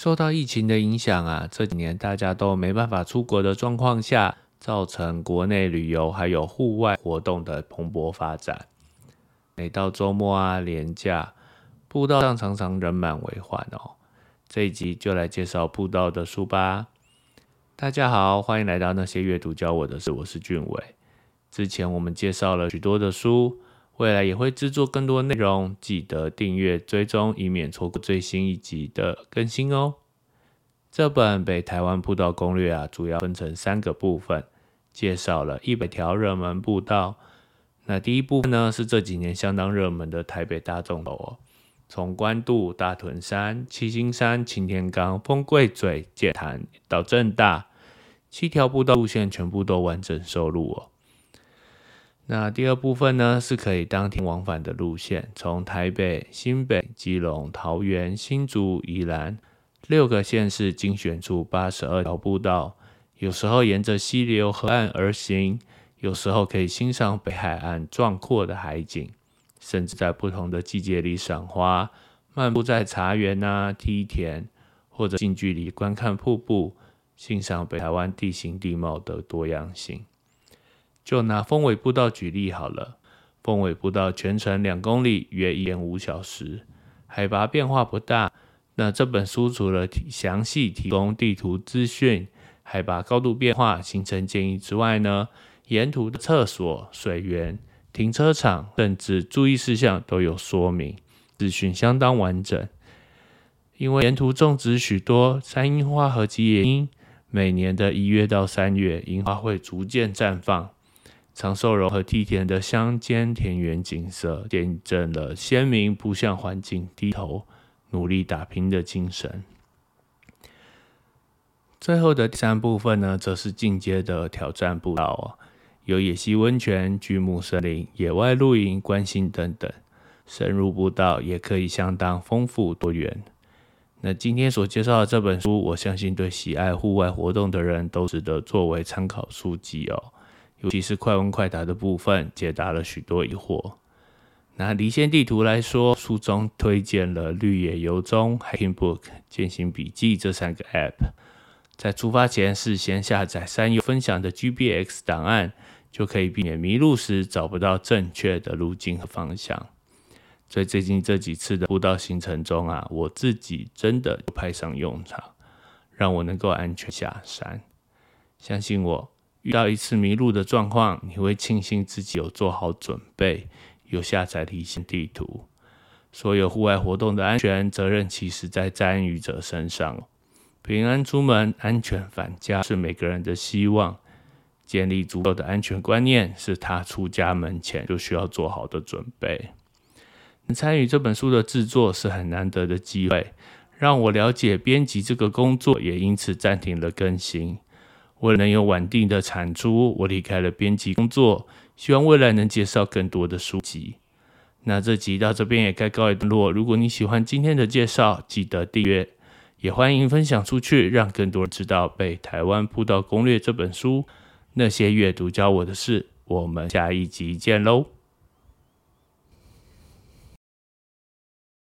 受到疫情的影响啊，这几年大家都没办法出国的状况下，造成国内旅游还有户外活动的蓬勃发展。每到周末啊、连假，步道上常常人满为患哦。这一集就来介绍步道的书吧。大家好，欢迎来到那些阅读教我的事，我是俊伟。之前我们介绍了许多的书。未来也会制作更多内容，记得订阅追踪，以免错过最新一集的更新哦。这本《北台湾步道攻略》啊，主要分成三个部分，介绍了一百条热门步道。那第一部分呢，是这几年相当热门的台北大众楼哦，从关渡、大屯山、七星山、擎天岗、丰贵嘴、界潭到正大，七条步道路线全部都完整收录哦。那第二部分呢，是可以当天往返的路线，从台北、新北、基隆、桃园、新竹、宜兰六个县市精选出八十二条步道，有时候沿着溪流河岸而行，有时候可以欣赏北海岸壮阔的海景，甚至在不同的季节里赏花，漫步在茶园啊、梯田，或者近距离观看瀑布，欣赏北台湾地形地貌的多样性。就拿峰尾步道举例好了，峰尾步道全程两公里，约一点五小时，海拔变化不大。那这本书除了详细提供地图资讯、海拔高度变化、行程建议之外呢，沿途的厕所、水源、停车场，甚至注意事项都有说明，资讯相当完整。因为沿途种植许多山樱花和吉野樱，每年的一月到三月，樱花会逐渐绽放。长寿柔和梯田的乡间田园景色，见证了先民不向环境低头、努力打拼的精神。最后的第三部分呢，则是进阶的挑战步道有野溪温泉、巨木森林、野外露营、观星等等。深入步道也可以相当丰富多元。那今天所介绍的这本书，我相信对喜爱户外活动的人都值得作为参考书籍哦。尤其是快问快答的部分，解答了许多疑惑。拿离线地图来说，书中推荐了绿野游踪、Hiking Book、践行笔记这三个 App。在出发前事先下载山友分享的 GBX 档案，就可以避免迷路时找不到正确的路径和方向。在最近这几次的步道行程中啊，我自己真的派上用场，让我能够安全下山。相信我。遇到一次迷路的状况，你会庆幸自己有做好准备，有下载离线地图。所有户外活动的安全责任，其实在参与者身上。平安出门，安全返家，是每个人的希望。建立足够的安全观念，是他出家门前就需要做好的准备。能参与这本书的制作是很难得的机会，让我了解编辑这个工作，也因此暂停了更新。为了能有稳定的产出，我离开了编辑工作，希望未来能介绍更多的书籍。那这集到这边也该告一段落。如果你喜欢今天的介绍，记得订阅，也欢迎分享出去，让更多人知道《被台湾步道攻略》这本书。那些阅读教我的事，我们下一集见喽。